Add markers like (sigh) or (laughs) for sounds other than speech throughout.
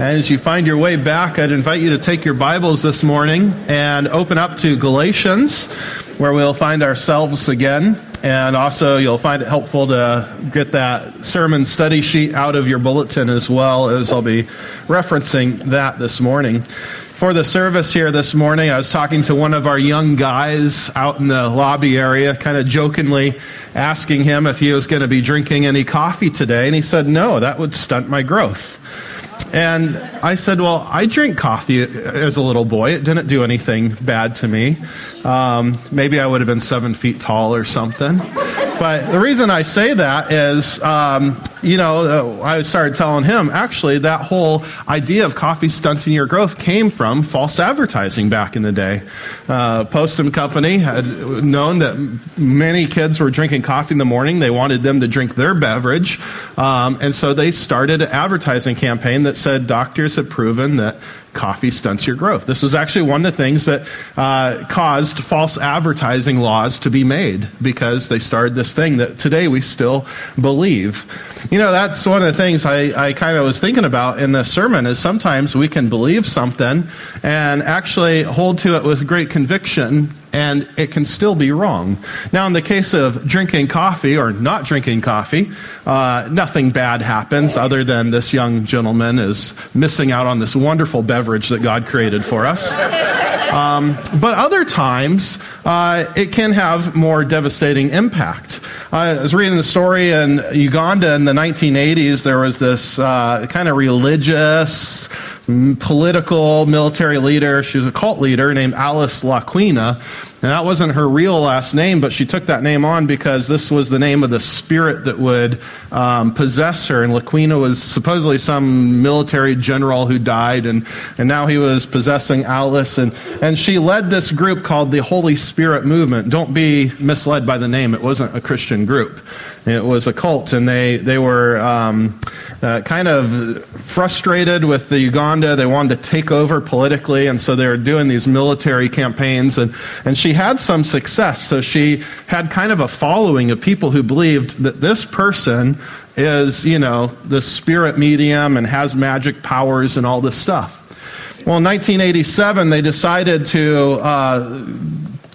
And as you find your way back, I'd invite you to take your Bibles this morning and open up to Galatians, where we'll find ourselves again. And also, you'll find it helpful to get that sermon study sheet out of your bulletin as well, as I'll be referencing that this morning. For the service here this morning, I was talking to one of our young guys out in the lobby area, kind of jokingly asking him if he was going to be drinking any coffee today. And he said, no, that would stunt my growth. And I said, Well, I drink coffee as a little boy. It didn't do anything bad to me. Um, maybe I would have been seven feet tall or something. But the reason I say that is, um, you know, uh, I started telling him actually that whole idea of coffee stunting your growth came from false advertising back in the day. Uh, Post and Company had known that many kids were drinking coffee in the morning. They wanted them to drink their beverage. Um, and so they started an advertising campaign that said doctors have proven that coffee stunts your growth. This was actually one of the things that uh, caused false advertising laws to be made because they started this thing that today we still believe. You know, that's one of the things I, I kind of was thinking about in this sermon is sometimes we can believe something and actually hold to it with great conviction and it can still be wrong. Now, in the case of drinking coffee or not drinking coffee, uh, nothing bad happens other than this young gentleman is missing out on this wonderful beverage that God created for us. Um, but other times, uh, it can have more devastating impact. I was reading the story in Uganda in the 1980s. There was this uh, kind of religious political military leader. She was a cult leader named Alice Lakwena. And that wasn't her real last name, but she took that name on because this was the name of the spirit that would um, possess her. And Lakwena was supposedly some military general who died, and, and now he was possessing Alice. And, and she led this group called the Holy Spirit Movement. Don't be misled by the name, it wasn't a Christian group. It was a cult, and they, they were um, uh, kind of frustrated with the Uganda. They wanted to take over politically, and so they were doing these military campaigns. And, and she had some success. So she had kind of a following of people who believed that this person is, you know, the spirit medium and has magic powers and all this stuff. Well, in 1987, they decided to. Uh,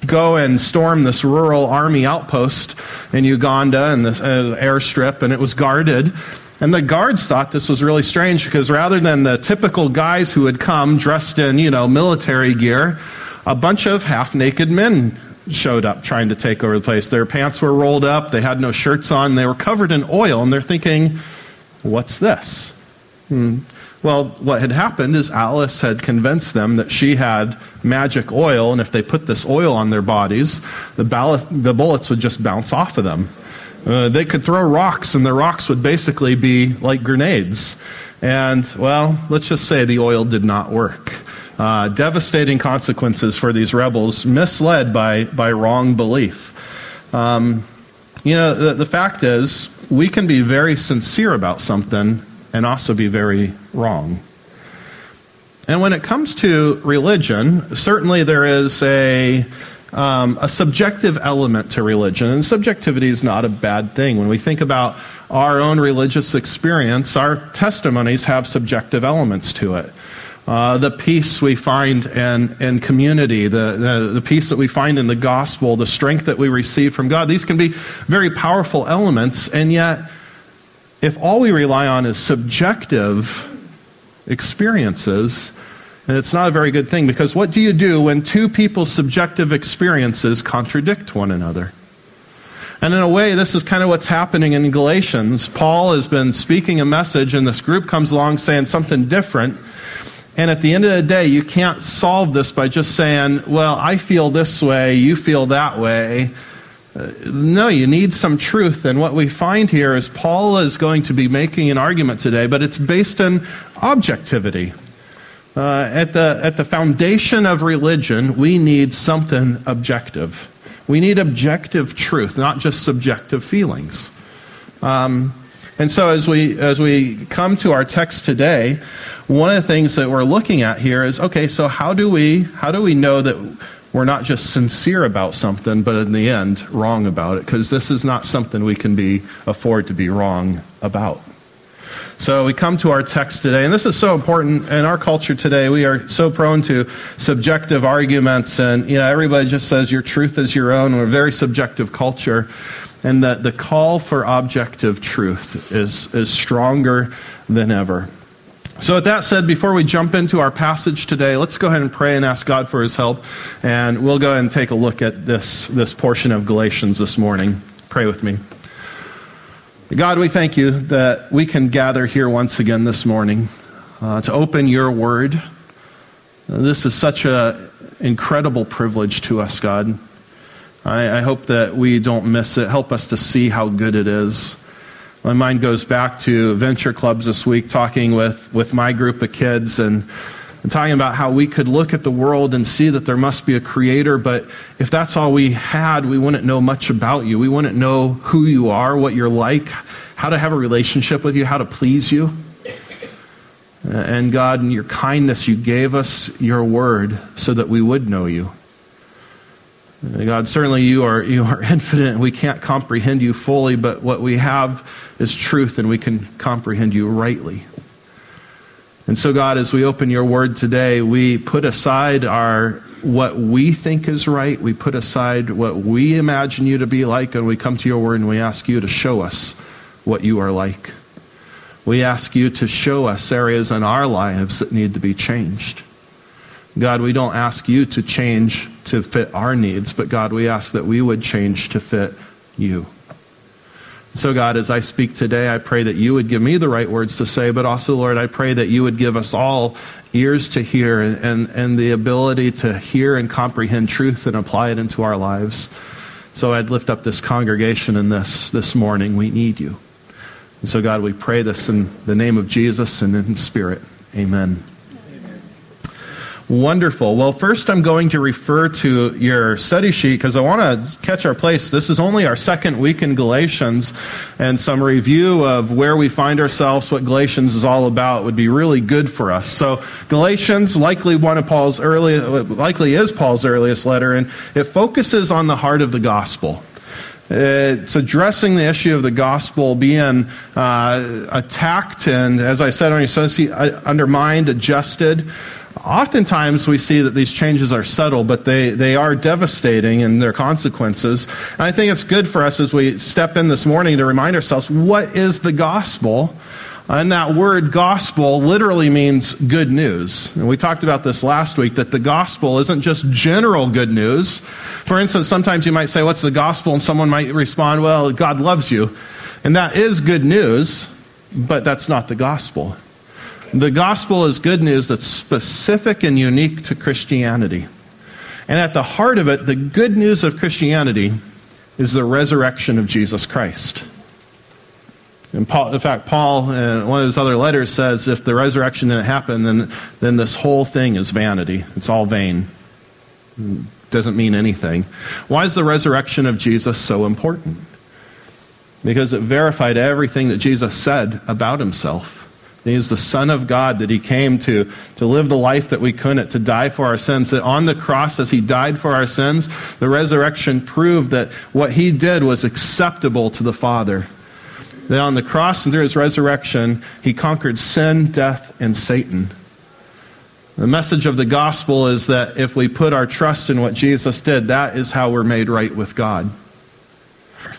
go and storm this rural army outpost in Uganda and the uh, airstrip, and it was guarded. And the guards thought this was really strange because rather than the typical guys who had come dressed in, you know, military gear, a bunch of half naked men showed up trying to take over the place. Their pants were rolled up, they had no shirts on, they were covered in oil, and they're thinking, what's this? Hmm. Well, what had happened is Alice had convinced them that she had magic oil, and if they put this oil on their bodies, the, the bullets would just bounce off of them. Uh, they could throw rocks, and the rocks would basically be like grenades. And, well, let's just say the oil did not work. Uh, devastating consequences for these rebels, misled by, by wrong belief. Um, you know, the, the fact is, we can be very sincere about something and also be very wrong. And when it comes to religion, certainly there is a, um, a subjective element to religion, and subjectivity is not a bad thing. When we think about our own religious experience, our testimonies have subjective elements to it. Uh, the peace we find in, in community, the, the, the, peace that we find in the gospel, the strength that we receive from God, these can be very powerful elements, and yet if all we rely on is subjective experiences, and it's not a very good thing because what do you do when two people's subjective experiences contradict one another? And in a way, this is kind of what's happening in Galatians. Paul has been speaking a message, and this group comes along saying something different. And at the end of the day, you can't solve this by just saying, well, I feel this way, you feel that way no, you need some truth. And what we find here is Paul is going to be making an argument today, but it's based on objectivity. Uh, at, the, at the foundation of religion, we need something objective. We need objective truth, not just subjective feelings. Um, and so, as we, as we come to our text today, one of the things that we're looking at here is okay, so how do we, how do we know that we're not just sincere about something, but in the end, wrong about it, because this is not something we can be afford to be wrong about. So we come to our text today, and this is so important in our culture today. We are so prone to subjective arguments, and you know everybody just says your truth is your own. We're a very subjective culture, and that the call for objective truth is is stronger than ever. So, with that said, before we jump into our passage today, let's go ahead and pray and ask God for His help, and we'll go ahead and take a look at this this portion of Galatians this morning. Pray with me. God, we thank you that we can gather here once again this morning uh, to open your word. This is such an incredible privilege to us, God. I, I hope that we don't miss it. Help us to see how good it is. My mind goes back to venture clubs this week, talking with, with my group of kids and and talking about how we could look at the world and see that there must be a creator, but if that's all we had, we wouldn't know much about you. We wouldn't know who you are, what you're like, how to have a relationship with you, how to please you. And God, in your kindness, you gave us your word so that we would know you. God, certainly you are, you are (laughs) infinite and we can't comprehend you fully, but what we have is truth and we can comprehend you rightly. And so, God, as we open your word today, we put aside our what we think is right, we put aside what we imagine you to be like, and we come to your word and we ask you to show us what you are like. We ask you to show us areas in our lives that need to be changed. God, we don't ask you to change to fit our needs, but God, we ask that we would change to fit you. So, God, as I speak today, I pray that you would give me the right words to say, but also, Lord, I pray that you would give us all ears to hear and, and, the ability to hear and comprehend truth and apply it into our lives. So I'd lift up this congregation in this this morning. We need you. And so, God, we pray this in the name of Jesus and in spirit. Amen. Wonderful. Well, first I'm going to refer to your study sheet because I want to catch our place. This is only our second week in Galatians, and some review of where we find ourselves, what Galatians is all about, would be really good for us. So, Galatians, likely one of Paul's early, likely is Paul's earliest letter, and it focuses on the heart of the gospel. It's addressing the issue of the gospel being uh, attacked and, as I said, undermined, adjusted. Oftentimes, we see that these changes are subtle, but they, they are devastating in their consequences. And I think it's good for us as we step in this morning to remind ourselves what is the gospel? And that word gospel literally means good news. And we talked about this last week that the gospel isn't just general good news. For instance, sometimes you might say, What's the gospel? And someone might respond, Well, God loves you. And that is good news, but that's not the gospel. The gospel is good news that's specific and unique to Christianity. And at the heart of it, the good news of Christianity is the resurrection of Jesus Christ. And Paul, in fact, Paul, in one of his other letters, says if the resurrection didn't happen, then, then this whole thing is vanity. It's all vain. It doesn't mean anything. Why is the resurrection of Jesus so important? Because it verified everything that Jesus said about himself. He is the Son of God, that He came to, to live the life that we couldn't, to die for our sins. That on the cross, as He died for our sins, the resurrection proved that what He did was acceptable to the Father. That on the cross and through His resurrection, He conquered sin, death, and Satan. The message of the gospel is that if we put our trust in what Jesus did, that is how we're made right with God.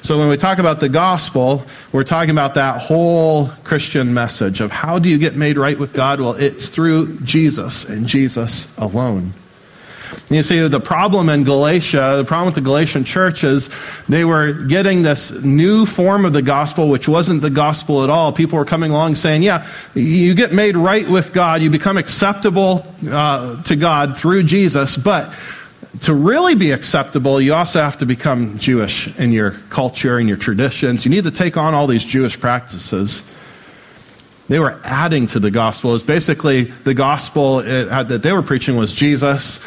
So when we talk about the gospel, we're talking about that whole Christian message of how do you get made right with God? Well, it's through Jesus and Jesus alone. You see, the problem in Galatia, the problem with the Galatian church is they were getting this new form of the gospel, which wasn't the gospel at all. People were coming along saying, yeah, you get made right with God, you become acceptable uh, to God through Jesus, but to really be acceptable, you also have to become Jewish in your culture and your traditions. You need to take on all these Jewish practices. They were adding to the gospel. It's basically the gospel uh, that they were preaching was Jesus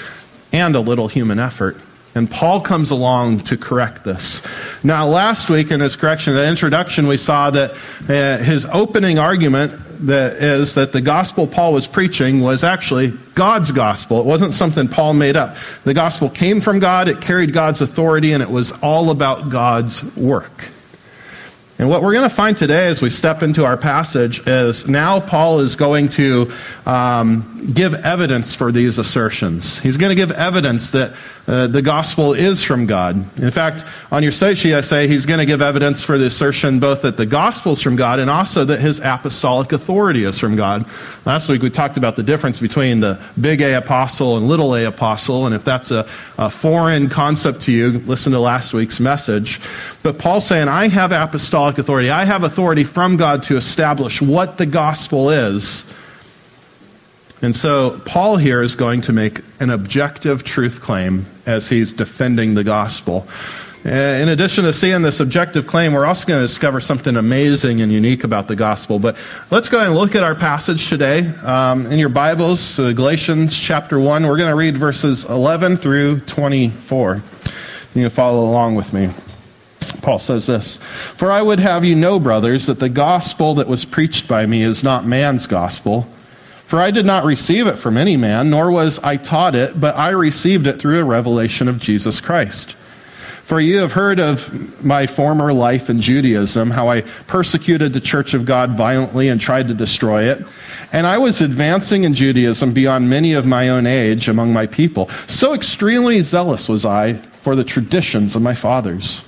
and a little human effort. And Paul comes along to correct this. Now, last week in his correction, the introduction, we saw that uh, his opening argument that is that the gospel Paul was preaching was actually God's gospel. It wasn't something Paul made up. The gospel came from God, it carried God's authority, and it was all about God's work. And what we're going to find today as we step into our passage is now Paul is going to um, give evidence for these assertions. He's going to give evidence that uh, the gospel is from God. In fact, on your site I say he's going to give evidence for the assertion both that the gospel is from God and also that his apostolic authority is from God. Last week we talked about the difference between the big A apostle and little a apostle, and if that's a, a foreign concept to you, listen to last week's message. But Paul's saying, I have apostolic authority. I have authority from God to establish what the gospel is. And so Paul here is going to make an objective truth claim as he's defending the gospel. Uh, in addition to seeing this objective claim, we're also going to discover something amazing and unique about the gospel. But let's go ahead and look at our passage today. Um, in your Bibles, uh, Galatians chapter 1, we're going to read verses 11 through 24. You can follow along with me. Paul says this For I would have you know, brothers, that the gospel that was preached by me is not man's gospel. For I did not receive it from any man, nor was I taught it, but I received it through a revelation of Jesus Christ. For you have heard of my former life in Judaism, how I persecuted the church of God violently and tried to destroy it. And I was advancing in Judaism beyond many of my own age among my people. So extremely zealous was I for the traditions of my fathers.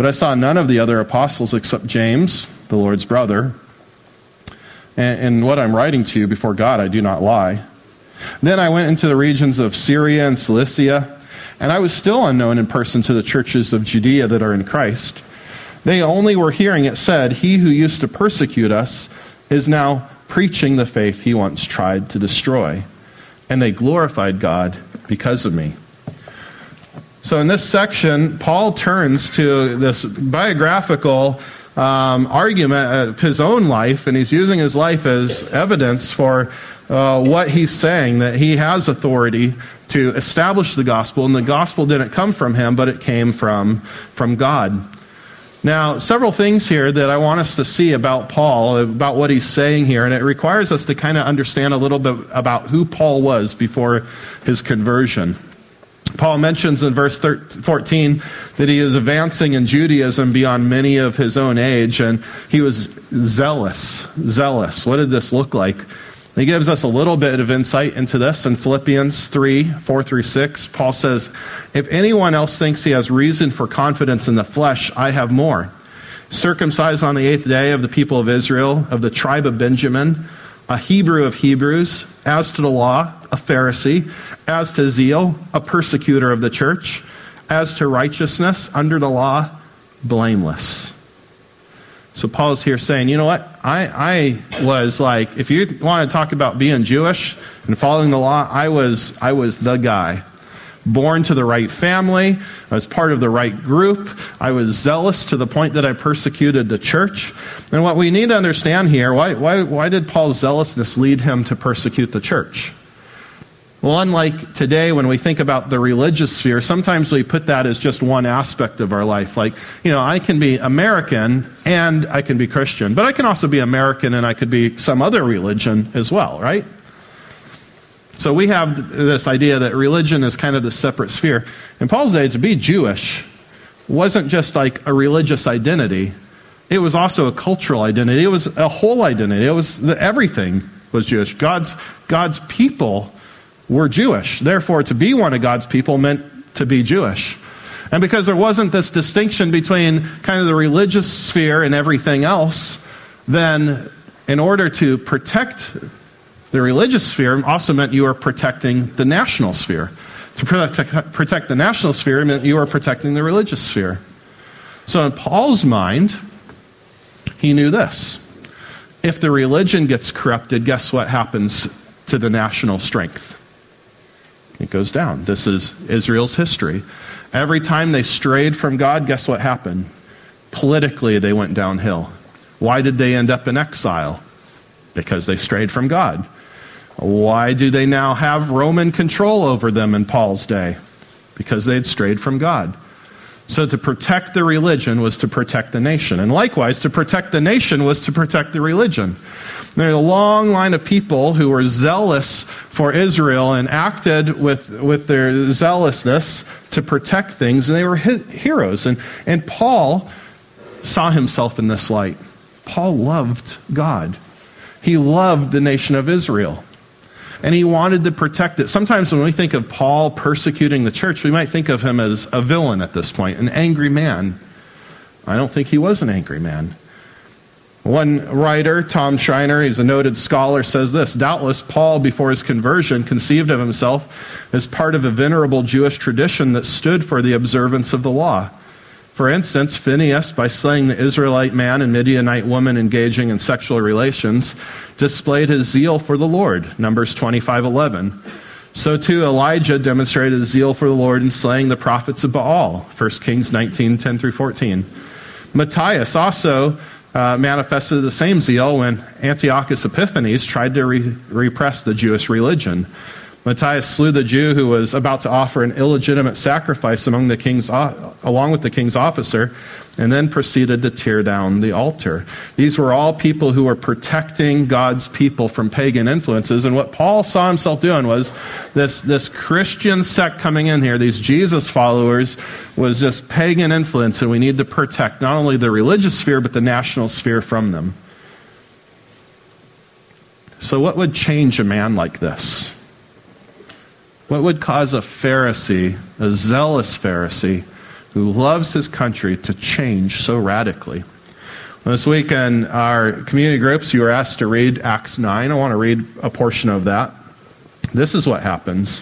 But I saw none of the other apostles except James, the Lord's brother. And, and what I'm writing to you before God, I do not lie. Then I went into the regions of Syria and Cilicia, and I was still unknown in person to the churches of Judea that are in Christ. They only were hearing it said, He who used to persecute us is now preaching the faith he once tried to destroy. And they glorified God because of me. So in this section, Paul turns to this biographical um, argument of his own life, and he's using his life as evidence for uh, what he's saying that he has authority to establish the gospel, and the gospel didn't come from him, but it came from, from God. Now, several things here that I want us to see about Paul, about what he's saying here, and it requires us to kind of understand a little bit about who Paul was before his conversion. Paul mentions in verse 14 that he is advancing in Judaism beyond many of his own age, and he was zealous. Zealous. What did this look like? He gives us a little bit of insight into this in Philippians 3 4 through 6. Paul says, If anyone else thinks he has reason for confidence in the flesh, I have more. Circumcised on the eighth day of the people of Israel, of the tribe of Benjamin, a Hebrew of Hebrews, as to the law, a Pharisee, as to zeal, a persecutor of the church, as to righteousness under the law, blameless. So Paul's here saying, you know what? I, I was like, if you want to talk about being Jewish and following the law, I was, I was the guy. Born to the right family. I was part of the right group. I was zealous to the point that I persecuted the church. And what we need to understand here, why, why, why did Paul's zealousness lead him to persecute the church? Well, unlike today when we think about the religious sphere, sometimes we put that as just one aspect of our life. Like, you know, I can be American and I can be Christian, but I can also be American and I could be some other religion as well, right? So we have this idea that religion is kind of the separate sphere. In Paul's day, to be Jewish wasn't just like a religious identity. It was also a cultural identity. It was a whole identity. It was the, everything was Jewish. God's, God's people were Jewish. Therefore, to be one of God's people meant to be Jewish. And because there wasn't this distinction between kind of the religious sphere and everything else, then in order to protect the religious sphere also meant you were protecting the national sphere. To protect, protect the national sphere meant you were protecting the religious sphere. So in Paul's mind, he knew this. If the religion gets corrupted, guess what happens to the national strength? It goes down. This is Israel's history. Every time they strayed from God, guess what happened? Politically, they went downhill. Why did they end up in exile? Because they strayed from God. Why do they now have Roman control over them in Paul's day? Because they had strayed from God. So to protect the religion was to protect the nation. And likewise, to protect the nation was to protect the religion. There's a long line of people who were zealous for Israel and acted with, with their zealousness to protect things, and they were heroes. And, and Paul saw himself in this light. Paul loved God, he loved the nation of Israel and he wanted to protect it. Sometimes when we think of Paul persecuting the church, we might think of him as a villain at this point, an angry man. I don't think he was an angry man. One writer, Tom Schreiner, he's a noted scholar, says this Doubtless, Paul, before his conversion, conceived of himself as part of a venerable Jewish tradition that stood for the observance of the law. For instance, Phinehas, by slaying the Israelite man and Midianite woman engaging in sexual relations, displayed his zeal for the Lord. Numbers 25:11. So too Elijah demonstrated his zeal for the Lord in slaying the prophets of Baal. 1 Kings 19:10 through 14. Matthias also uh, manifested the same zeal when Antiochus Epiphanes tried to re- repress the Jewish religion. Matthias slew the Jew who was about to offer an illegitimate sacrifice among the king's, uh, along with the king's officer, and then proceeded to tear down the altar. These were all people who were protecting God's people from pagan influences. And what Paul saw himself doing was this, this Christian sect coming in here, these Jesus followers, was this pagan influence, and we need to protect not only the religious sphere, but the national sphere from them. So, what would change a man like this? What would cause a Pharisee, a zealous Pharisee, who loves his country to change so radically? This week in our community groups, you were asked to read Acts 9. I want to read a portion of that. This is what happens.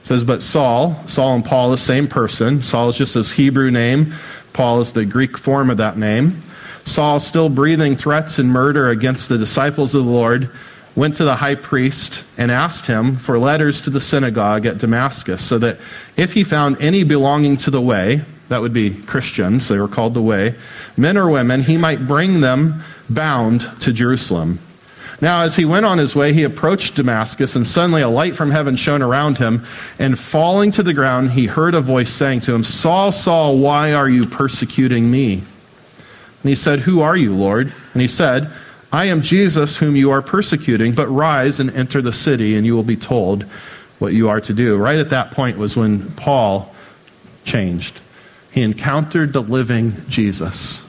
It says, But Saul, Saul and Paul, the same person. Saul is just his Hebrew name, Paul is the Greek form of that name. Saul, still breathing threats and murder against the disciples of the Lord, went to the high priest and asked him for letters to the synagogue at Damascus, so that if he found any belonging to the way, that would be Christians, they were called the way, men or women, he might bring them bound to Jerusalem. Now, as he went on his way, he approached Damascus, and suddenly a light from heaven shone around him. And falling to the ground, he heard a voice saying to him, Saul, Saul, why are you persecuting me? And he said, Who are you, Lord? And he said, I am Jesus whom you are persecuting, but rise and enter the city, and you will be told what you are to do. Right at that point was when Paul changed. He encountered the living Jesus,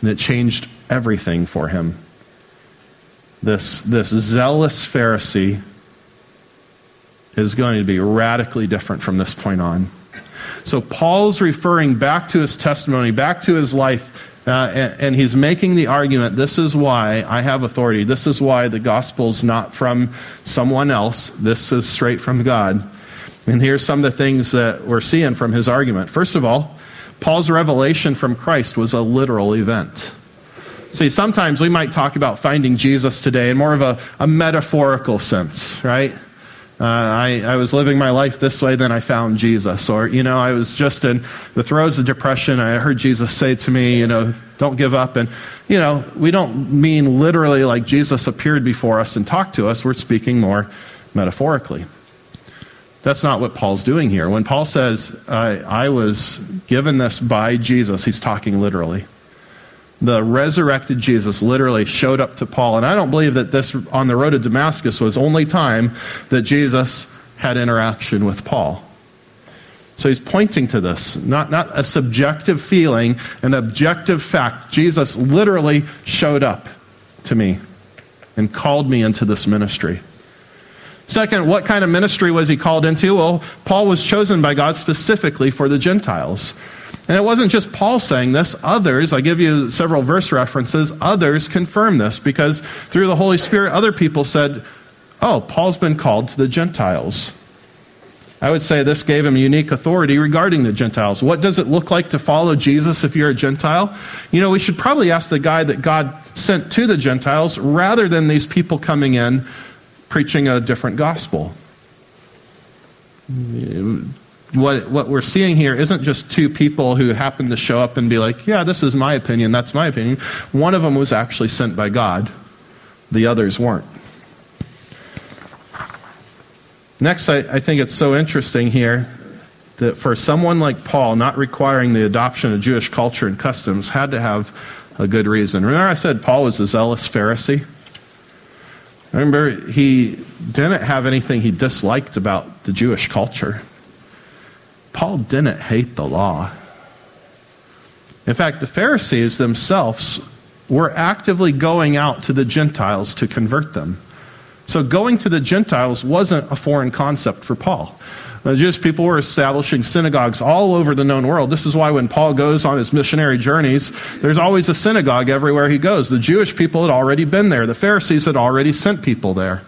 and it changed everything for him. This, this zealous Pharisee is going to be radically different from this point on. So Paul's referring back to his testimony, back to his life uh, and, and, he's making the argument this is why I have authority. This is why the gospel's not from someone else. This is straight from God. And here's some of the things that we're seeing from his argument. First of all, Paul's revelation from Christ was a literal event. See, sometimes we might talk about finding Jesus today in more of a, a metaphorical sense, right? Uh, I, I was living my life this way, then I found Jesus. Or, you know, I was just in the throes of depression. I heard Jesus say to me, you know, don't give up. And, you know, we don't mean literally like Jesus appeared before us and talked to us. We're speaking more metaphorically. That's not what Paul's doing here. When Paul says, I, I was given this by Jesus, he's talking literally the resurrected Jesus literally showed up to Paul. And I don't believe that this on the road to Damascus was only time that Jesus had interaction with Paul. So he's pointing to this, not, not a subjective feeling, an objective fact. Jesus literally showed up to me and called me into this ministry. Second, what kind of ministry was he called into? Well, Paul was chosen by God specifically for the Gentiles. And it wasn't just Paul saying this, others, I give you several verse references, others confirm this because through the Holy Spirit, other people said, Oh, Paul's been called to the Gentiles. I would say this gave him unique authority regarding the Gentiles. What does it look like to follow Jesus if you're a Gentile? You know, we should probably ask the guy that God sent to the Gentiles rather than these people coming in preaching a different gospel. What, what we're seeing here isn't just two people who happen to show up and be like, yeah, this is my opinion, that's my opinion. One of them was actually sent by God, the others weren't. Next, I, I think it's so interesting here that for someone like Paul, not requiring the adoption of Jewish culture and customs had to have a good reason. Remember, I said Paul was a zealous Pharisee? Remember, he didn't have anything he disliked about the Jewish culture. Paul didn't hate the law. In fact, the Pharisees themselves were actively going out to the Gentiles to convert them. So going to the Gentiles wasn't a foreign concept for Paul. The Jewish people were establishing synagogues all over the known world. This is why when Paul goes on his missionary journeys, there's always a synagogue everywhere he goes. The Jewish people had already been there, the Pharisees had already sent people there.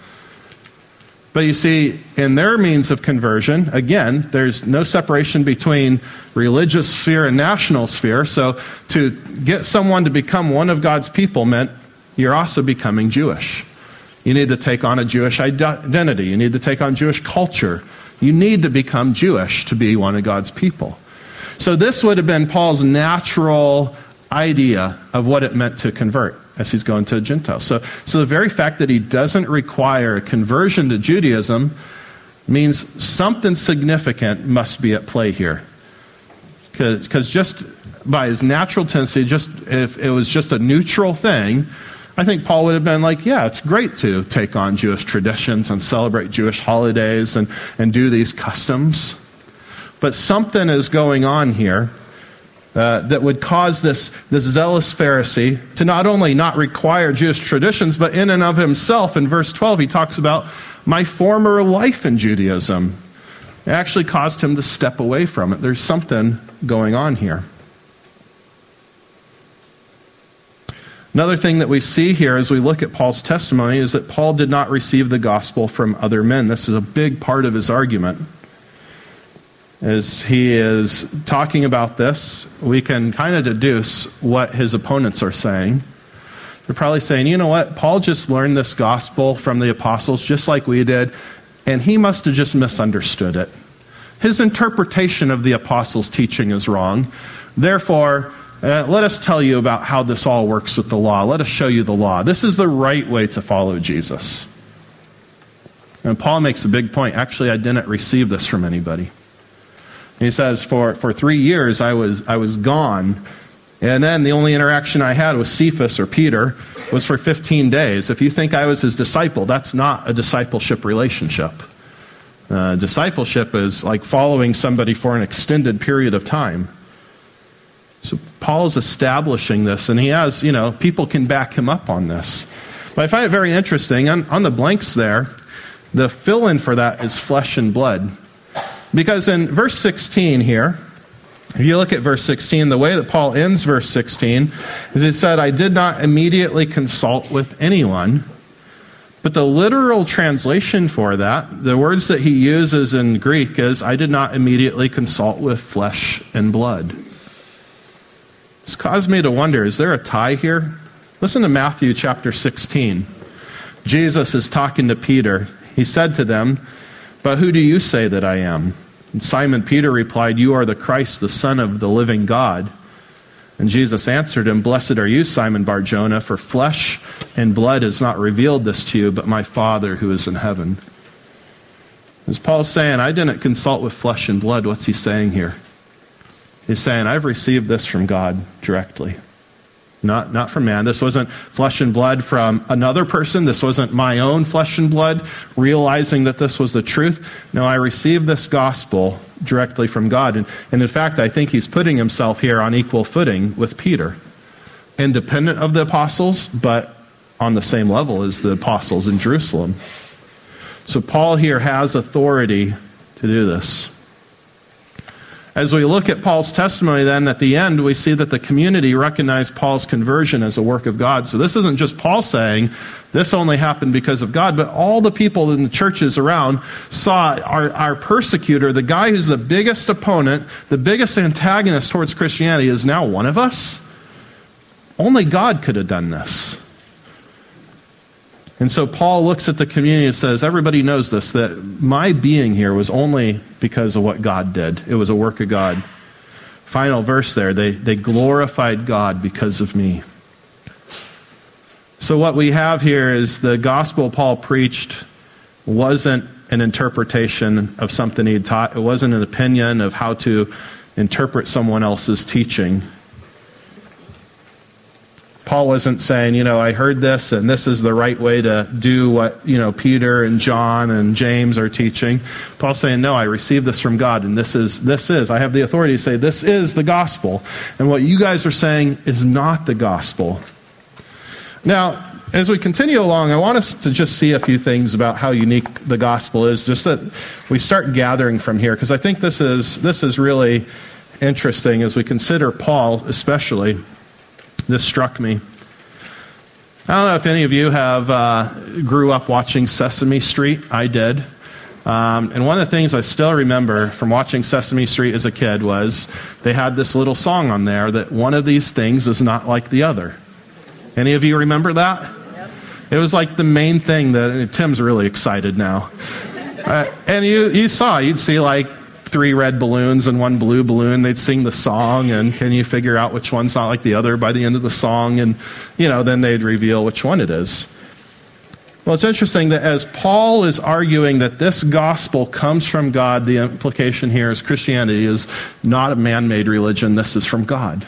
But you see, in their means of conversion, again, there's no separation between religious sphere and national sphere. So to get someone to become one of God's people meant you're also becoming Jewish. You need to take on a Jewish identity. You need to take on Jewish culture. You need to become Jewish to be one of God's people. So this would have been Paul's natural idea of what it meant to convert as he's going to a Gentile. So, so the very fact that he doesn't require a conversion to Judaism means something significant must be at play here. Because just by his natural tendency, just if it was just a neutral thing, I think Paul would have been like, yeah, it's great to take on Jewish traditions and celebrate Jewish holidays and, and do these customs. But something is going on here uh, that would cause this, this zealous Pharisee to not only not require Jewish traditions, but in and of himself, in verse 12, he talks about my former life in Judaism. It actually caused him to step away from it. There's something going on here. Another thing that we see here as we look at Paul's testimony is that Paul did not receive the gospel from other men. This is a big part of his argument as he is talking about this, we can kind of deduce what his opponents are saying. They're probably saying, you know what, Paul just learned this gospel from the apostles just like we did, and he must have just misunderstood it. His interpretation of the apostles' teaching is wrong. Therefore, uh, let us tell you about how this all works with the law. Let us show you the law. This is the right way to follow Jesus. And Paul makes a big point. Actually, I didn't receive this from anybody. He says, for, for three years I was, I was gone. And then the only interaction I had with Cephas or Peter was for 15 days. If you think I was his disciple, that's not a discipleship relationship. Uh, discipleship is like following somebody for an extended period of time. So Paul's establishing this, and he has, you know, people can back him up on this. But I find it very interesting. On, on the blanks there, the fill in for that is flesh and blood. Because in verse 16 here, if you look at verse 16, the way that Paul ends verse 16 is he said, I did not immediately consult with anyone. But the literal translation for that, the words that he uses in Greek is, I did not immediately consult with flesh and blood. It's caused me to wonder is there a tie here? Listen to Matthew chapter 16. Jesus is talking to Peter. He said to them, but who do you say that I am? And Simon Peter replied, You are the Christ, the Son of the living God. And Jesus answered him, Blessed are you, Simon Bar Jonah, for flesh and blood has not revealed this to you, but my Father who is in heaven. As Paul's saying, I didn't consult with flesh and blood. What's he saying here? He's saying, I've received this from God directly. Not, not from man. This wasn't flesh and blood from another person. This wasn't my own flesh and blood realizing that this was the truth. No, I received this gospel directly from God. And, and in fact, I think he's putting himself here on equal footing with Peter. Independent of the apostles, but on the same level as the apostles in Jerusalem. So Paul here has authority to do this. As we look at Paul's testimony, then at the end, we see that the community recognized Paul's conversion as a work of God. So this isn't just Paul saying this only happened because of God, but all the people in the churches around saw our, our persecutor, the guy who's the biggest opponent, the biggest antagonist towards Christianity, is now one of us. Only God could have done this. And so Paul looks at the community and says, Everybody knows this, that my being here was only because of what God did. It was a work of God. Final verse there they, they glorified God because of me. So, what we have here is the gospel Paul preached wasn't an interpretation of something he taught, it wasn't an opinion of how to interpret someone else's teaching. Paul wasn't saying, you know, I heard this and this is the right way to do what, you know, Peter and John and James are teaching. Paul's saying, no, I received this from God and this is, this is, I have the authority to say this is the gospel. And what you guys are saying is not the gospel. Now, as we continue along, I want us to just see a few things about how unique the gospel is, just that we start gathering from here, because I think this is, this is really interesting as we consider Paul, especially. This struck me. I don't know if any of you have uh, grew up watching Sesame Street. I did. Um, and one of the things I still remember from watching Sesame Street as a kid was they had this little song on there that one of these things is not like the other. Any of you remember that? Yep. It was like the main thing that Tim's really excited now. Uh, and you, you saw, you'd see like three red balloons and one blue balloon. They'd sing the song, and can you figure out which one's not like the other by the end of the song? And, you know, then they'd reveal which one it is. Well, it's interesting that as Paul is arguing that this gospel comes from God, the implication here is Christianity is not a man made religion, this is from God.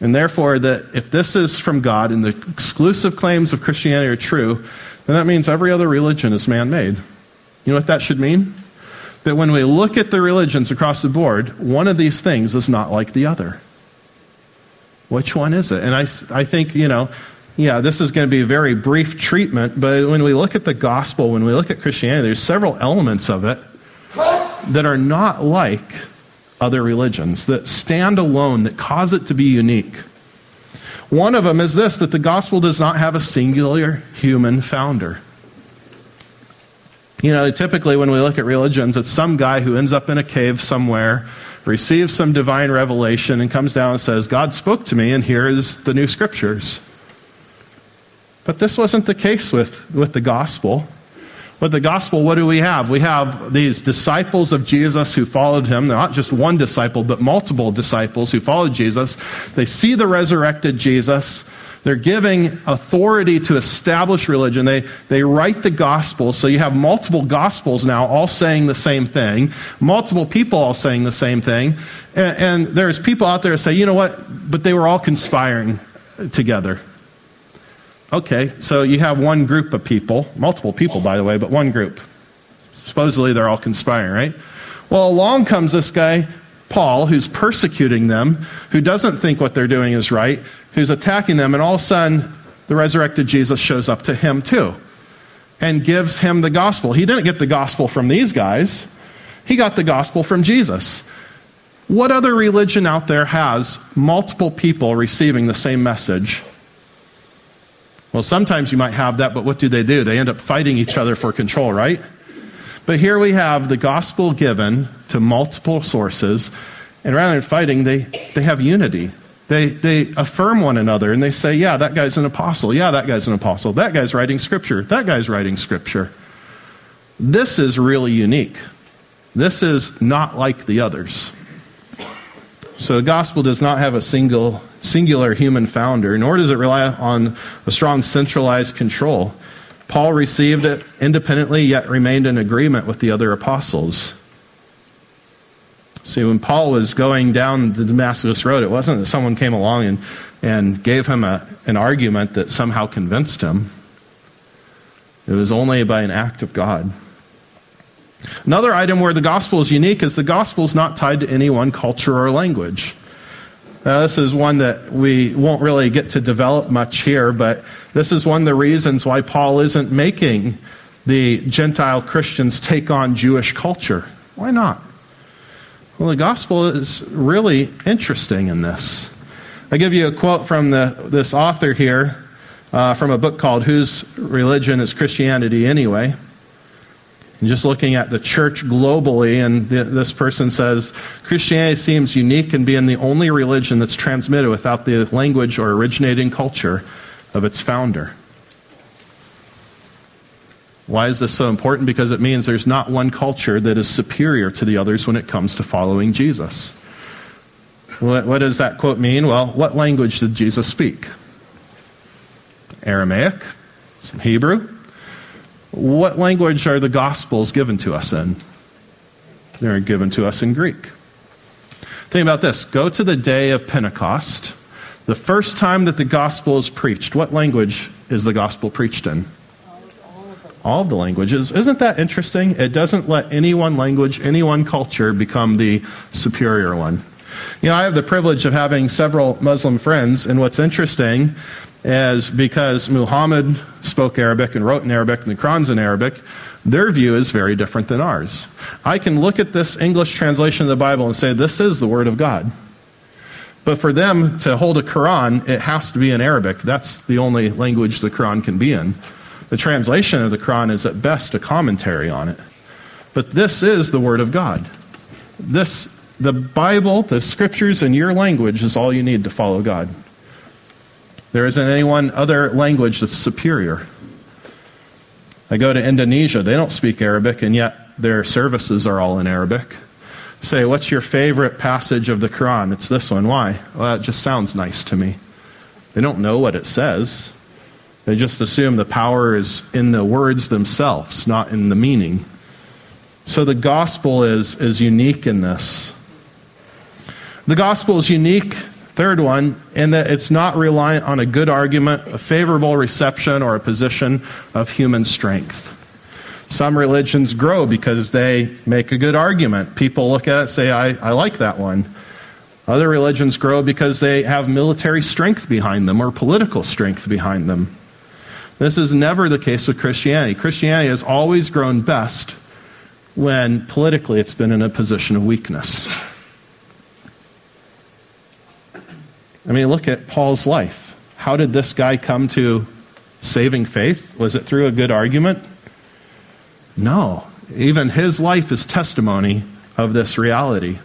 And therefore, that if this is from God and the exclusive claims of Christianity are true, then that means every other religion is man made. You know what that should mean? That when we look at the religions across the board, one of these things is not like the other. Which one is it? And I, I think, you know, yeah, this is going to be a very brief treatment, but when we look at the gospel, when we look at Christianity, there's several elements of it that are not like other religions, that stand alone, that cause it to be unique. One of them is this that the gospel does not have a singular human founder. You know, typically when we look at religions, it's some guy who ends up in a cave somewhere, receives some divine revelation, and comes down and says, God spoke to me, and here is the new scriptures. But this wasn't the case with, with the gospel. With the gospel, what do we have? We have these disciples of Jesus who followed him, not just one disciple, but multiple disciples who followed Jesus. They see the resurrected Jesus. They're giving authority to establish religion. They, they write the gospels, so you have multiple gospels now all saying the same thing, multiple people all saying the same thing. And, and there's people out there who say, you know what, but they were all conspiring together. Okay, so you have one group of people, multiple people, by the way, but one group. Supposedly they're all conspiring, right? Well, along comes this guy, Paul, who's persecuting them, who doesn't think what they're doing is right, who's attacking them, and all of a sudden, the resurrected Jesus shows up to him too and gives him the gospel. He didn't get the gospel from these guys, he got the gospel from Jesus. What other religion out there has multiple people receiving the same message? Well, sometimes you might have that, but what do they do? They end up fighting each other for control, right? But here we have the gospel given to multiple sources, and rather than fighting, they, they have unity. They, they affirm one another and they say, yeah, that guy's an apostle. Yeah, that guy's an apostle. That guy's writing scripture. That guy's writing scripture. This is really unique. This is not like the others. So the gospel does not have a single, singular human founder, nor does it rely on a strong centralized control. Paul received it independently, yet remained in agreement with the other apostles. See, when Paul was going down the Damascus Road, it wasn't that someone came along and, and gave him a, an argument that somehow convinced him. It was only by an act of God. Another item where the gospel is unique is the gospel is not tied to any one culture or language. Now, this is one that we won't really get to develop much here, but this is one of the reasons why Paul isn't making the Gentile Christians take on Jewish culture. Why not? Well, the gospel is really interesting in this. I give you a quote from the, this author here uh, from a book called Whose Religion is Christianity Anyway? And just looking at the church globally, and the, this person says Christianity seems unique in being the only religion that's transmitted without the language or originating culture of its founder. Why is this so important? Because it means there's not one culture that is superior to the others when it comes to following Jesus. What, what does that quote mean? Well, what language did Jesus speak? Aramaic, some Hebrew. What language are the Gospels given to us in? They're given to us in Greek. Think about this. Go to the day of Pentecost. The first time that the gospel is preached, what language is the gospel preached in? All of the languages. Isn't that interesting? It doesn't let any one language, any one culture become the superior one. You know, I have the privilege of having several Muslim friends, and what's interesting is because Muhammad spoke Arabic and wrote in Arabic, and the Quran's in Arabic, their view is very different than ours. I can look at this English translation of the Bible and say, this is the Word of God. But for them to hold a Quran, it has to be in Arabic. That's the only language the Quran can be in. The translation of the Quran is at best a commentary on it. But this is the Word of God. This, the Bible, the scriptures in your language is all you need to follow God. There isn't any one other language that's superior. I go to Indonesia, they don't speak Arabic, and yet their services are all in Arabic say, What's your favorite passage of the Quran? It's this one. Why? Well, it just sounds nice to me. They don't know what it says. They just assume the power is in the words themselves, not in the meaning. So the gospel is, is unique in this. The gospel is unique, third one, in that it's not reliant on a good argument, a favorable reception, or a position of human strength. Some religions grow because they make a good argument. People look at it say, I, I like that one. Other religions grow because they have military strength behind them or political strength behind them. This is never the case with Christianity. Christianity has always grown best when politically it's been in a position of weakness. I mean, look at Paul's life. How did this guy come to saving faith? Was it through a good argument? No. Even his life is testimony of this reality.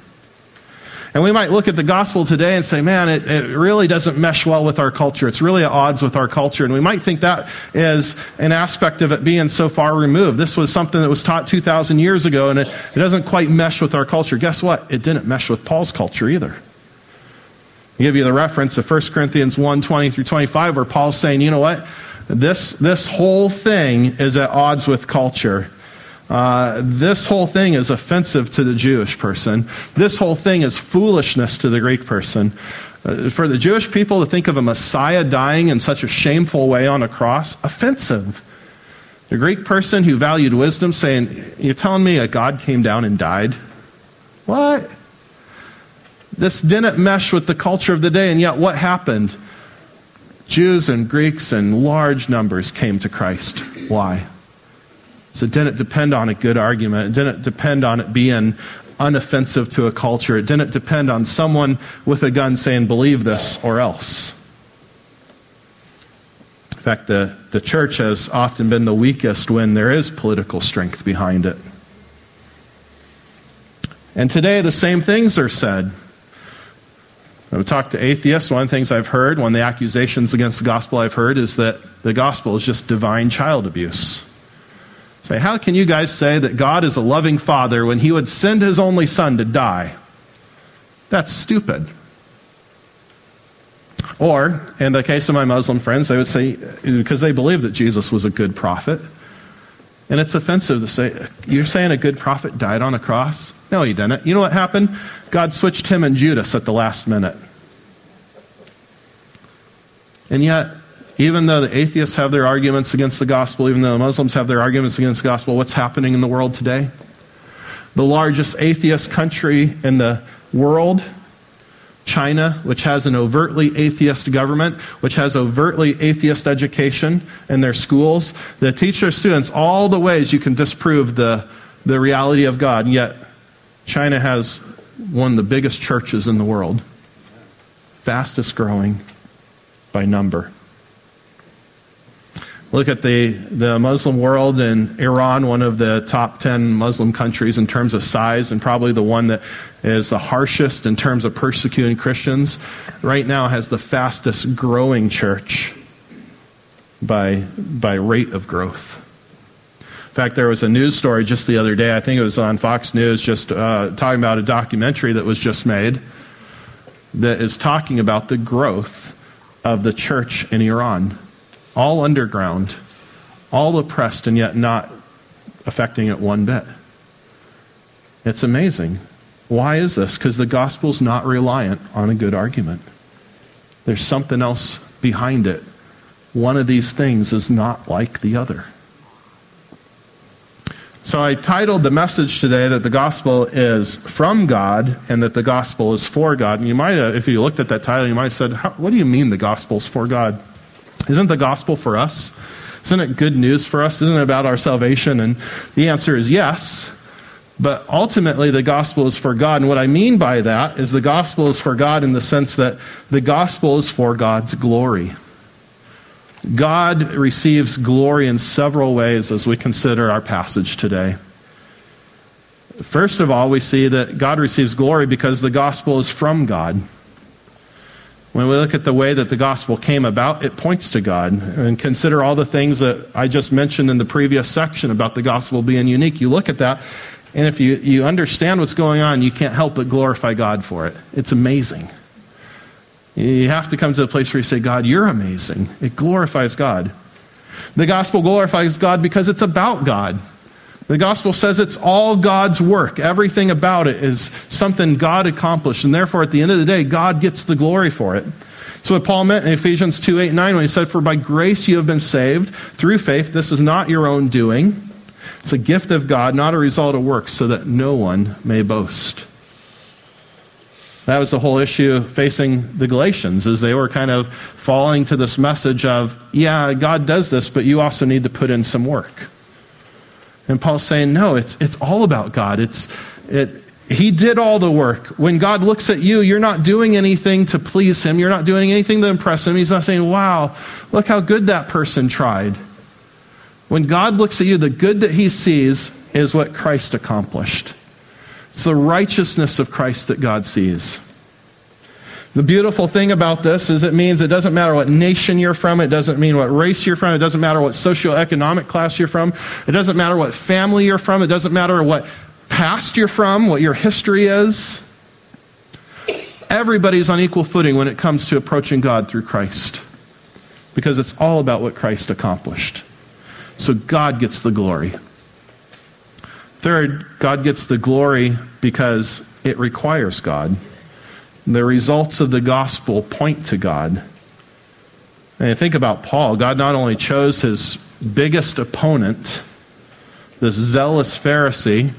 And we might look at the gospel today and say, man, it, it, really doesn't mesh well with our culture. It's really at odds with our culture. And we might think that is an aspect of it being so far removed. This was something that was taught 2,000 years ago, and it, it doesn't quite mesh with our culture. Guess what? It didn't mesh with Paul's culture either. I give you the reference of 1 Corinthians 1 20 through 25, where Paul's saying, you know what? This, this whole thing is at odds with culture. Uh, this whole thing is offensive to the Jewish person. This whole thing is foolishness to the Greek person. Uh, for the Jewish people to think of a Messiah dying in such a shameful way on a cross, offensive. The Greek person who valued wisdom saying, You're telling me a God came down and died? What? This didn't mesh with the culture of the day, and yet what happened? Jews and Greeks in large numbers came to Christ. Why? So it didn't depend on a good argument. It didn't depend on it being unoffensive to a culture. It didn't depend on someone with a gun saying, believe this or else. In fact, the, the church has often been the weakest when there is political strength behind it. And today, the same things are said. I've talked to atheists. One of the things I've heard, one of the accusations against the gospel I've heard, is that the gospel is just divine child abuse. Say, how can you guys say that God is a loving father when he would send his only son to die? That's stupid. Or, in the case of my Muslim friends, they would say, because they believe that Jesus was a good prophet. And it's offensive to say, you're saying a good prophet died on a cross? No, he didn't. You know what happened? God switched him and Judas at the last minute. And yet, even though the atheists have their arguments against the gospel, even though the Muslims have their arguments against the gospel, what's happening in the world today? The largest atheist country in the world, China, which has an overtly atheist government, which has overtly atheist education in their schools, that teach their students all the ways you can disprove the, the reality of God. And yet, China has one of the biggest churches in the world, fastest growing by number. Look at the, the Muslim world and Iran, one of the top 10 Muslim countries in terms of size, and probably the one that is the harshest in terms of persecuting Christians, right now has the fastest growing church by, by rate of growth. In fact, there was a news story just the other day, I think it was on Fox News, just uh, talking about a documentary that was just made that is talking about the growth of the church in Iran. All underground, all oppressed, and yet not affecting it one bit. It's amazing. Why is this? Because the gospel's not reliant on a good argument. There's something else behind it. One of these things is not like the other. So I titled the message today that the gospel is from God and that the gospel is for God. And you might, have, if you looked at that title, you might have said, What do you mean the gospel is for God? Isn't the gospel for us? Isn't it good news for us? Isn't it about our salvation? And the answer is yes. But ultimately, the gospel is for God. And what I mean by that is the gospel is for God in the sense that the gospel is for God's glory. God receives glory in several ways as we consider our passage today. First of all, we see that God receives glory because the gospel is from God. When we look at the way that the gospel came about, it points to God. And consider all the things that I just mentioned in the previous section about the gospel being unique. You look at that, and if you, you understand what's going on, you can't help but glorify God for it. It's amazing. You have to come to a place where you say, God, you're amazing. It glorifies God. The gospel glorifies God because it's about God. The gospel says it's all God's work. Everything about it is something God accomplished. And therefore, at the end of the day, God gets the glory for it. So what Paul meant in Ephesians 2 8 9 when he said, For by grace you have been saved through faith. This is not your own doing. It's a gift of God, not a result of works, so that no one may boast. That was the whole issue facing the Galatians, as they were kind of falling to this message of, yeah, God does this, but you also need to put in some work. And Paul's saying, no, it's, it's all about God. It's, it, he did all the work. When God looks at you, you're not doing anything to please Him. You're not doing anything to impress Him. He's not saying, wow, look how good that person tried. When God looks at you, the good that he sees is what Christ accomplished. It's the righteousness of Christ that God sees. The beautiful thing about this is it means it doesn't matter what nation you're from, it doesn't mean what race you're from, it doesn't matter what socioeconomic class you're from, it doesn't matter what family you're from, it doesn't matter what past you're from, what your history is. Everybody's on equal footing when it comes to approaching God through Christ because it's all about what Christ accomplished. So God gets the glory. Third, God gets the glory because it requires God. The results of the gospel point to God. And think about Paul. God not only chose his biggest opponent, this zealous Pharisee,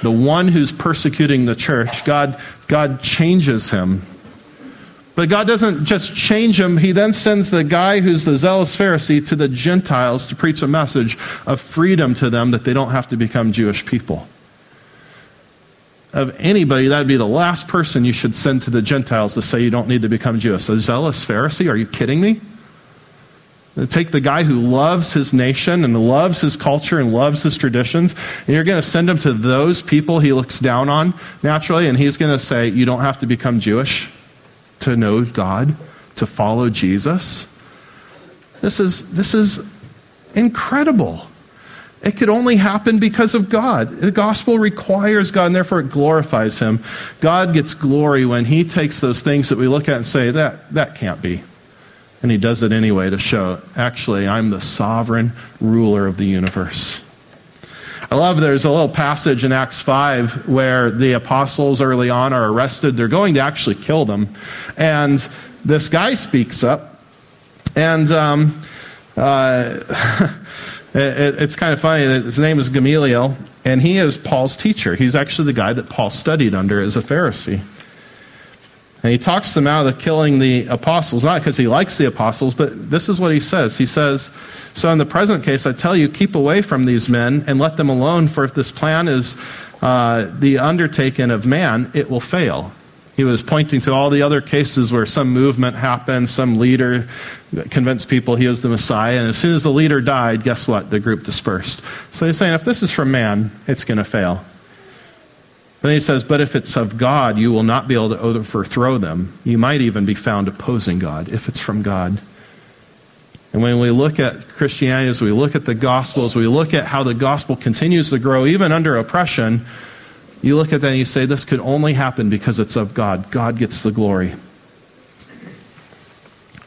the one who's persecuting the church, God, God changes him but God doesn't just change him. He then sends the guy who's the zealous Pharisee to the Gentiles to preach a message of freedom to them that they don't have to become Jewish people. Of anybody, that would be the last person you should send to the Gentiles to say you don't need to become Jewish. A zealous Pharisee? Are you kidding me? Take the guy who loves his nation and loves his culture and loves his traditions, and you're going to send him to those people he looks down on naturally, and he's going to say, You don't have to become Jewish to know God, to follow Jesus. This is, this is incredible. It could only happen because of God. The gospel requires God, and therefore it glorifies Him. God gets glory when He takes those things that we look at and say, that, that can't be. And He does it anyway to show, actually, I'm the sovereign ruler of the universe. I love there's a little passage in Acts 5 where the apostles early on are arrested. They're going to actually kill them. And this guy speaks up. And um, (laughs) uh, it's kind of funny. that His name is Gamaliel, and he is Paul's teacher. He's actually the guy that Paul studied under as a Pharisee. And he talks them out of killing the apostles, not because he likes the apostles, but this is what he says. He says, So in the present case, I tell you, keep away from these men and let them alone, for if this plan is uh, the undertaking of man, it will fail. He was pointing to all the other cases where some movement happened, some leader convinced people he was the Messiah, and as soon as the leader died, guess what? The group dispersed. So he's saying, if this is from man, it's going to fail. Then he says, But if it's of God, you will not be able to overthrow them. You might even be found opposing God if it's from God. And when we look at Christianity, as we look at the Gospels, we look at how the gospel continues to grow, even under oppression, you look at that and you say, this could only happen because it's of God. God gets the glory.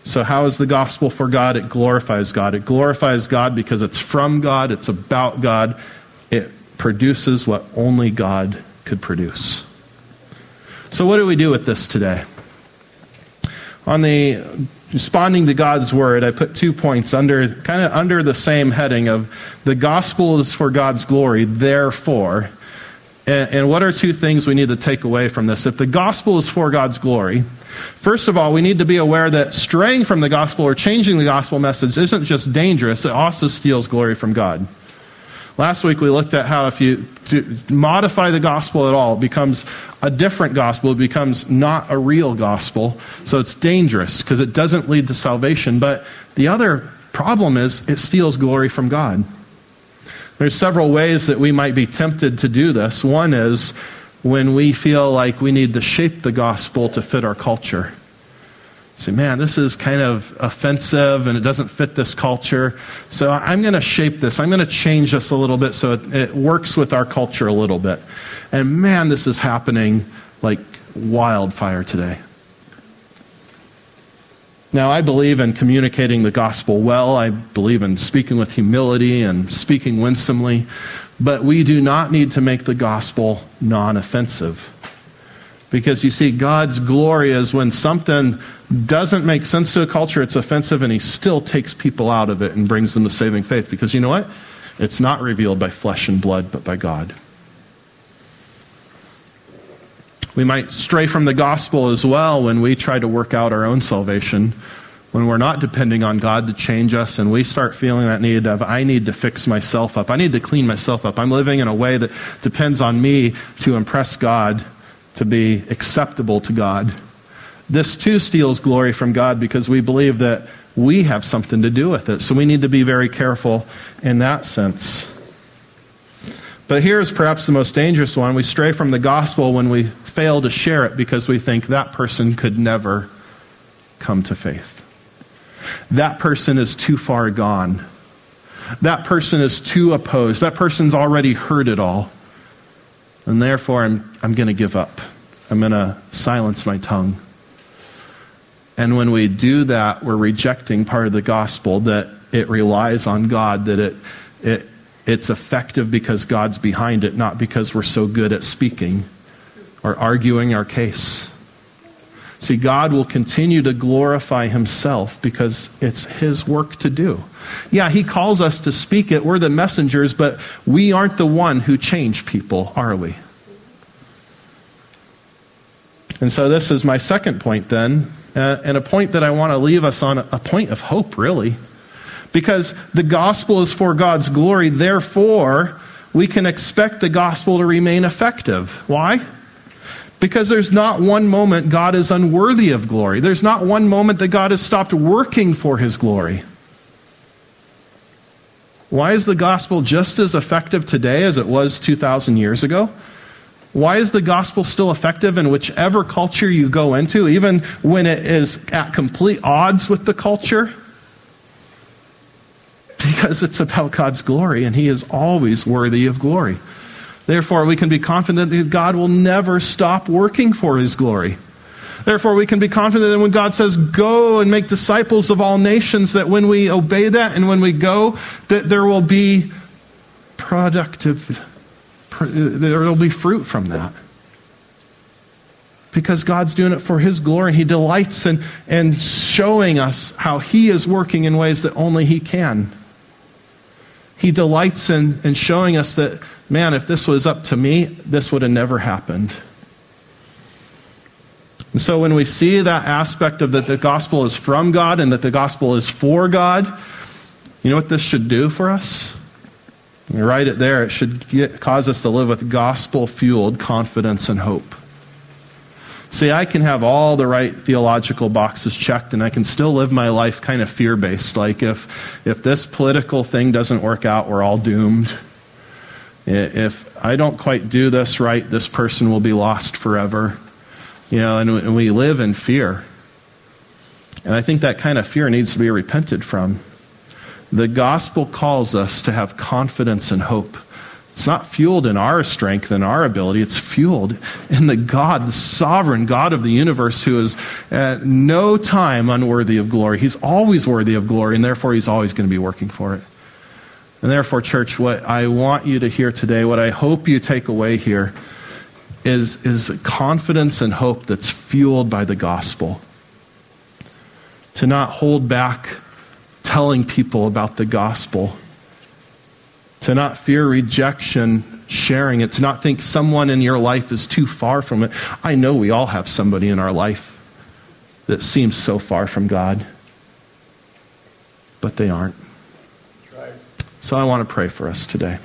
So, how is the gospel for God? It glorifies God. It glorifies God because it's from God, it's about God, it produces what only God could produce. So, what do we do with this today? On the responding to God's word, I put two points under kind of under the same heading of the gospel is for God's glory, therefore. And, and what are two things we need to take away from this? If the gospel is for God's glory, first of all, we need to be aware that straying from the gospel or changing the gospel message isn't just dangerous, it also steals glory from God. Last week we looked at how if you modify the gospel at all, it becomes a different gospel. It becomes not a real gospel. So it's dangerous because it doesn't lead to salvation. But the other problem is it steals glory from God. There's several ways that we might be tempted to do this. One is when we feel like we need to shape the gospel to fit our culture say, man, this is kind of offensive and it doesn't fit this culture. So I'm going to shape this. I'm going to change this a little bit so it, it, works with our culture a little bit. And man, this is happening like wildfire today. Now, I believe in communicating the gospel well. I believe in speaking with humility and speaking winsomely. But we do not need to make the gospel non offensive. Because you see, God's glory is when something doesn't make sense to a culture, it's offensive, and He still takes people out of it and brings them to saving faith. Because you know what? It's not revealed by flesh and blood, but by God. We might stray from the gospel as well when we try to work out our own salvation, when we're not depending on God to change us, and we start feeling that need of, I need to fix myself up. I need to clean myself up. I'm living in a way that depends on me to impress God to be acceptable to God. This too steals glory from God because we believe that we have something to do with it. So we need to be very careful in that sense. But here's perhaps the most dangerous one. We stray from the gospel when we fail to share it because we think that person could never come to faith. That person is too far gone. That person is too opposed. That person's already heard it all. And therefore, I'm, I'm going to give up. I'm going to silence my tongue. And when we do that, we're rejecting part of the gospel that it relies on God, that it, it, it's effective because God's behind it, not because we're so good at speaking or arguing our case. See, God will continue to glorify Himself because it's His work to do. Yeah, He calls us to speak it. We're the messengers, but we aren't the one who change people, are we? And so, this is my second point then, uh, and a point that I want to leave us on a point of hope, really. Because the gospel is for God's glory, therefore, we can expect the gospel to remain effective. Why? Because there's not one moment God is unworthy of glory. There's not one moment that God has stopped working for his glory. Why is the gospel just as effective today as it was 2,000 years ago? Why is the gospel still effective in whichever culture you go into, even when it is at complete odds with the culture? Because it's about God's glory, and He is always worthy of glory. Therefore, we can be confident that God will never stop working for His glory. Therefore, we can be confident that when God says, go and make disciples of all nations, that when we obey that and when we go, that there will be productive there will be fruit from that. Because God's doing it for His glory, and He delights in, in showing us how He is working in ways that only He can. He delights in, in showing us that, man, if this was up to me, this would have never happened. And so when we see that aspect of that the gospel is from God and that the gospel is for God, you know what this should do for us? You write it there. It should get, cause us to live with gospel fueled confidence and hope. See, I can have all the right theological boxes checked and I can still live my life kind of fear based. Like if, if this political thing doesn't work out, we're all doomed. If I don't quite do this right, this person will be lost forever. You know, and, and we live in fear. And I think that kind of fear needs to be repented from. The gospel calls us to have confidence and hope. It's not fueled in our strength and our ability. It's fueled in the God, the sovereign God of the universe, who is at no time unworthy of glory. He's always worthy of glory, and therefore he's always going to be working for it. And therefore, church, what I want you to hear today, what I hope you take away here, is, is confidence and hope that's fueled by the gospel. To not hold back telling people about the gospel to not fear rejection, sharing it, to not think someone in your life is too far from it. I know we all have somebody in our life that seems so far from God, but they aren't. So I want to pray for us today.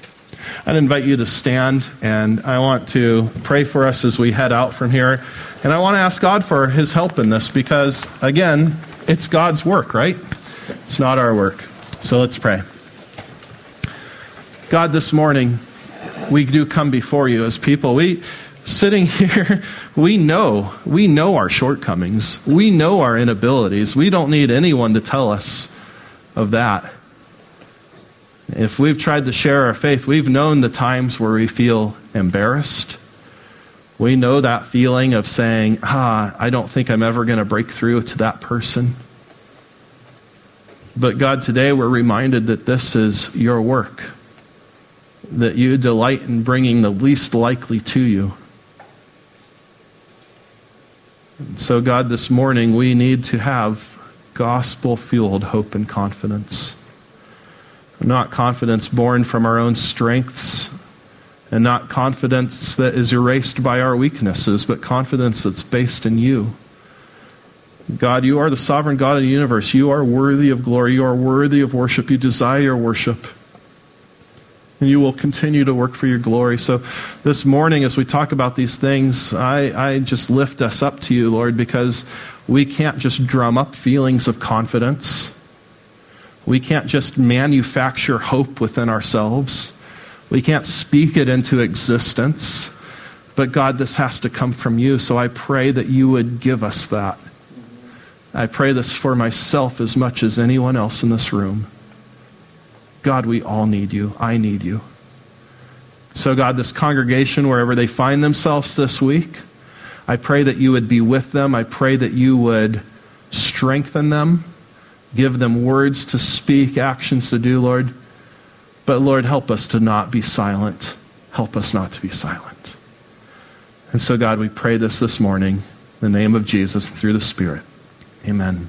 I'd invite you to stand, and I want to pray for us as we head out from here. And I want to ask God for his help in this because, again, it's God's work, right? It's not our work. So let's pray. God, this morning, we do come before you as people. We, sitting (laughs) here, we know, we know our shortcomings. We know our inabilities. We don't need anyone to tell us of that. If we've tried to share our faith, we've known the times where we feel embarrassed. We know that feeling of saying, ah, I don't think I'm ever going to break through to that person. But God, today we're reminded that this is your work that you delight in bringing the least likely to you. And so, God, this morning we need to have gospel fueled hope and confidence. Not confidence born from our own strengths, and not confidence that is erased by our weaknesses, but confidence that's based in you. God, you are the sovereign God of the universe. You are worthy of glory. You are worthy of worship. You desire worship and you will continue to work for your glory. So this morning, as we talk about these things, I, I just lift us up to you, Lord, because we can't just drum up feelings of confidence. We can't just manufacture hope within ourselves. We can't speak it into existence. But God, this has to come from you. So I pray that you would give us that. I pray this for myself as much as anyone else in this room. God, we all need you. I need you. So, God, this congregation, wherever they find themselves this week, I pray that you would be with them. I pray that you would strengthen them, give them words to speak, actions to do, Lord. But, Lord, help us to not be silent. Help us not to be silent. And so, God, we pray this this morning in the name of Jesus through the Spirit. Amen.